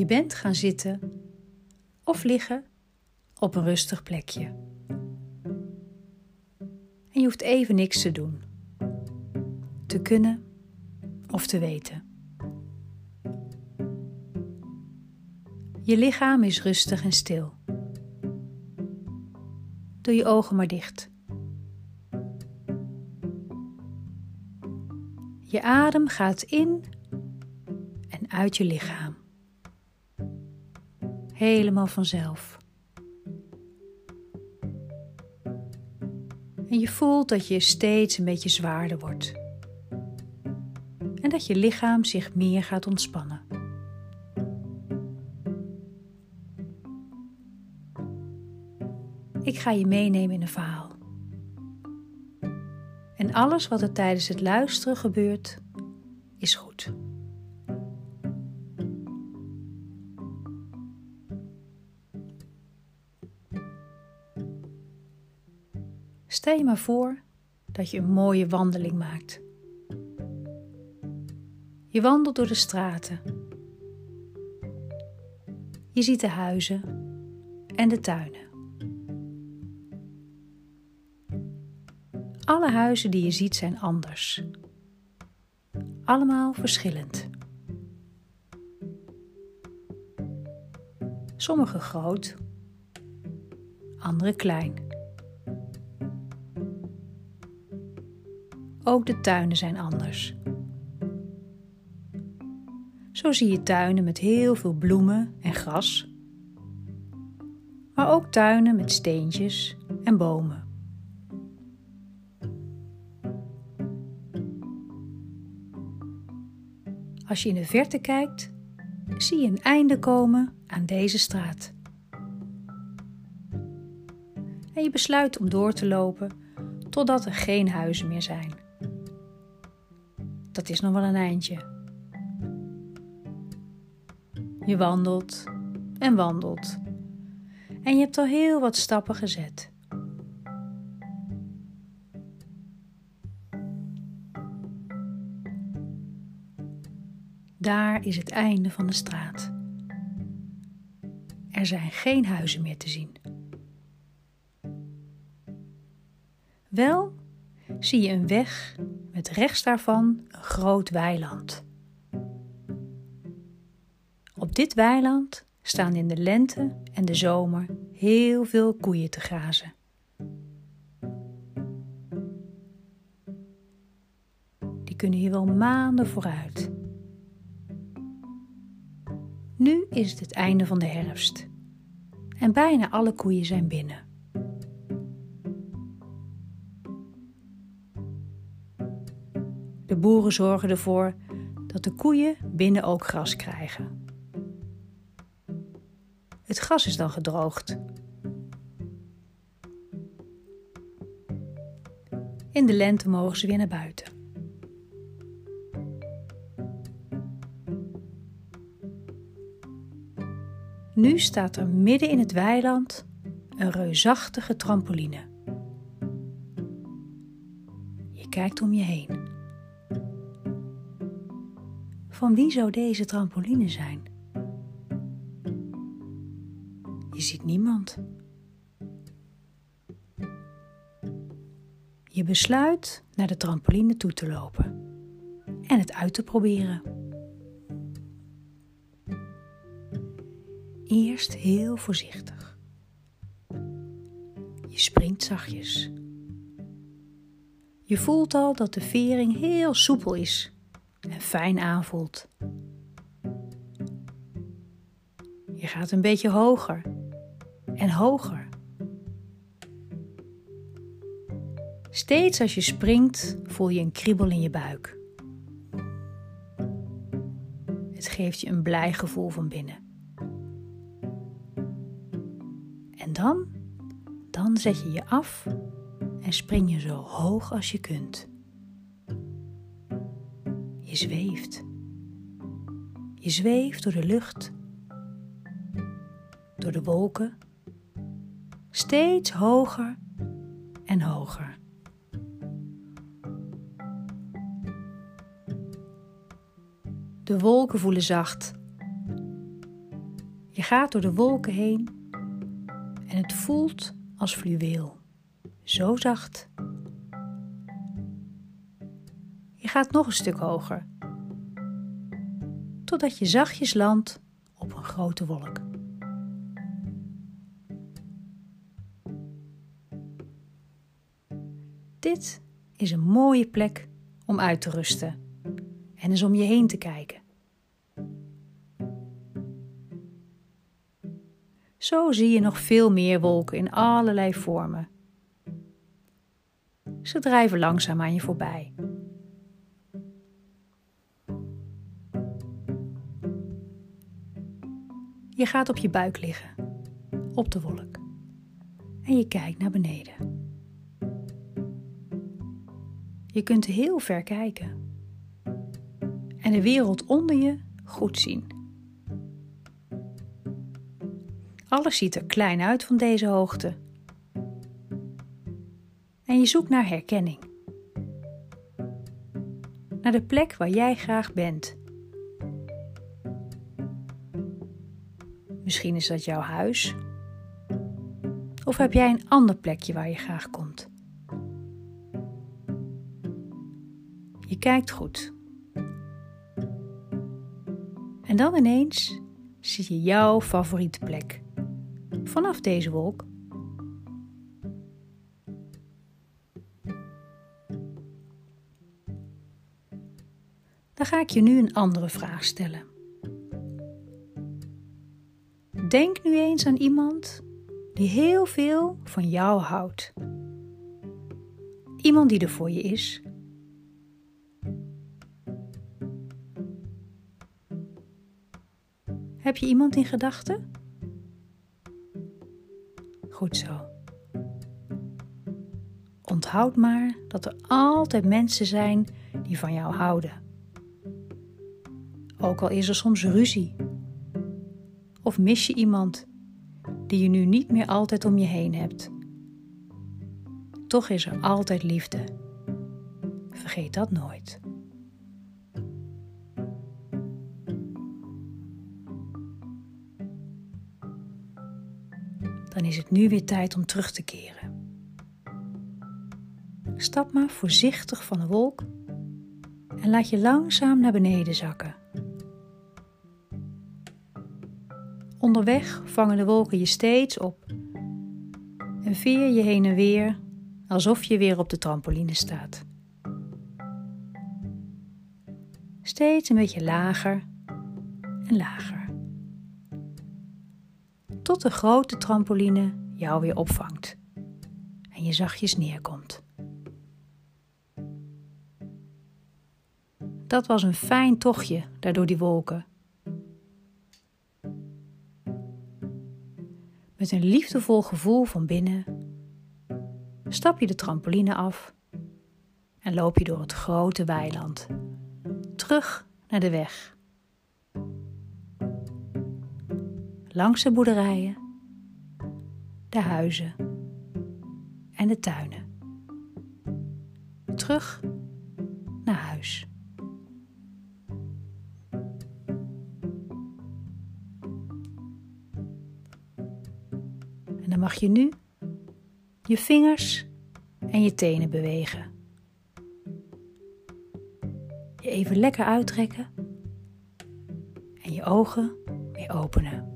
Je bent gaan zitten of liggen op een rustig plekje. En je hoeft even niks te doen, te kunnen of te weten. Je lichaam is rustig en stil. Doe je ogen maar dicht. Je adem gaat in en uit je lichaam. Helemaal vanzelf. En je voelt dat je steeds een beetje zwaarder wordt. En dat je lichaam zich meer gaat ontspannen. Ik ga je meenemen in een verhaal. En alles wat er tijdens het luisteren gebeurt, is goed. Stel je maar voor dat je een mooie wandeling maakt. Je wandelt door de straten. Je ziet de huizen en de tuinen. Alle huizen die je ziet zijn anders. Allemaal verschillend. Sommige groot, andere klein. Ook de tuinen zijn anders. Zo zie je tuinen met heel veel bloemen en gras, maar ook tuinen met steentjes en bomen. Als je in de verte kijkt, zie je een einde komen aan deze straat. En je besluit om door te lopen totdat er geen huizen meer zijn. Dat is nog wel een eindje. Je wandelt en wandelt. En je hebt al heel wat stappen gezet. Daar is het einde van de straat. Er zijn geen huizen meer te zien. Wel zie je een weg met rechts daarvan een groot weiland. Op dit weiland staan in de lente en de zomer heel veel koeien te grazen. Die kunnen hier wel maanden vooruit. Nu is het het einde van de herfst en bijna alle koeien zijn binnen. De boeren zorgen ervoor dat de koeien binnen ook gras krijgen. Het gras is dan gedroogd. In de lente mogen ze weer naar buiten. Nu staat er midden in het weiland een reusachtige trampoline. Je kijkt om je heen. Van wie zou deze trampoline zijn? Je ziet niemand. Je besluit naar de trampoline toe te lopen en het uit te proberen. Eerst heel voorzichtig. Je springt zachtjes. Je voelt al dat de vering heel soepel is fijn aanvoelt. Je gaat een beetje hoger en hoger. Steeds als je springt voel je een kriebel in je buik. Het geeft je een blij gevoel van binnen. En dan, dan zet je je af en spring je zo hoog als je kunt. Je zweeft. Je zweeft door de lucht, door de wolken, steeds hoger en hoger. De wolken voelen zacht Je gaat door de wolken heen en het voelt als fluweel. Zo zacht. Je gaat nog een stuk hoger, totdat je zachtjes landt op een grote wolk. Dit is een mooie plek om uit te rusten en eens om je heen te kijken. Zo zie je nog veel meer wolken in allerlei vormen. Ze drijven langzaam aan je voorbij. Je gaat op je buik liggen, op de wolk, en je kijkt naar beneden. Je kunt heel ver kijken en de wereld onder je goed zien. Alles ziet er klein uit van deze hoogte. En je zoekt naar herkenning. Naar de plek waar jij graag bent. Misschien is dat jouw huis. Of heb jij een ander plekje waar je graag komt? Je kijkt goed. En dan ineens zie je jouw favoriete plek. Vanaf deze wolk. Dan ga ik je nu een andere vraag stellen. Denk nu eens aan iemand die heel veel van jou houdt. Iemand die er voor je is. Heb je iemand in gedachten? Goed zo. Onthoud maar dat er altijd mensen zijn die van jou houden. Ook al is er soms ruzie of mis je iemand die je nu niet meer altijd om je heen hebt? Toch is er altijd liefde. Vergeet dat nooit. Dan is het nu weer tijd om terug te keren. Stap maar voorzichtig van de wolk en laat je langzaam naar beneden zakken. Onderweg vangen de wolken je steeds op en veer je heen en weer alsof je weer op de trampoline staat. Steeds een beetje lager en lager. Tot de grote trampoline jou weer opvangt en je zachtjes neerkomt. Dat was een fijn tochtje daardoor die wolken. Met een liefdevol gevoel van binnen stap je de trampoline af en loop je door het grote weiland terug naar de weg. Langs de boerderijen, de huizen en de tuinen. Terug naar huis. En dan mag je nu je vingers en je tenen bewegen. Je even lekker uittrekken en je ogen weer openen.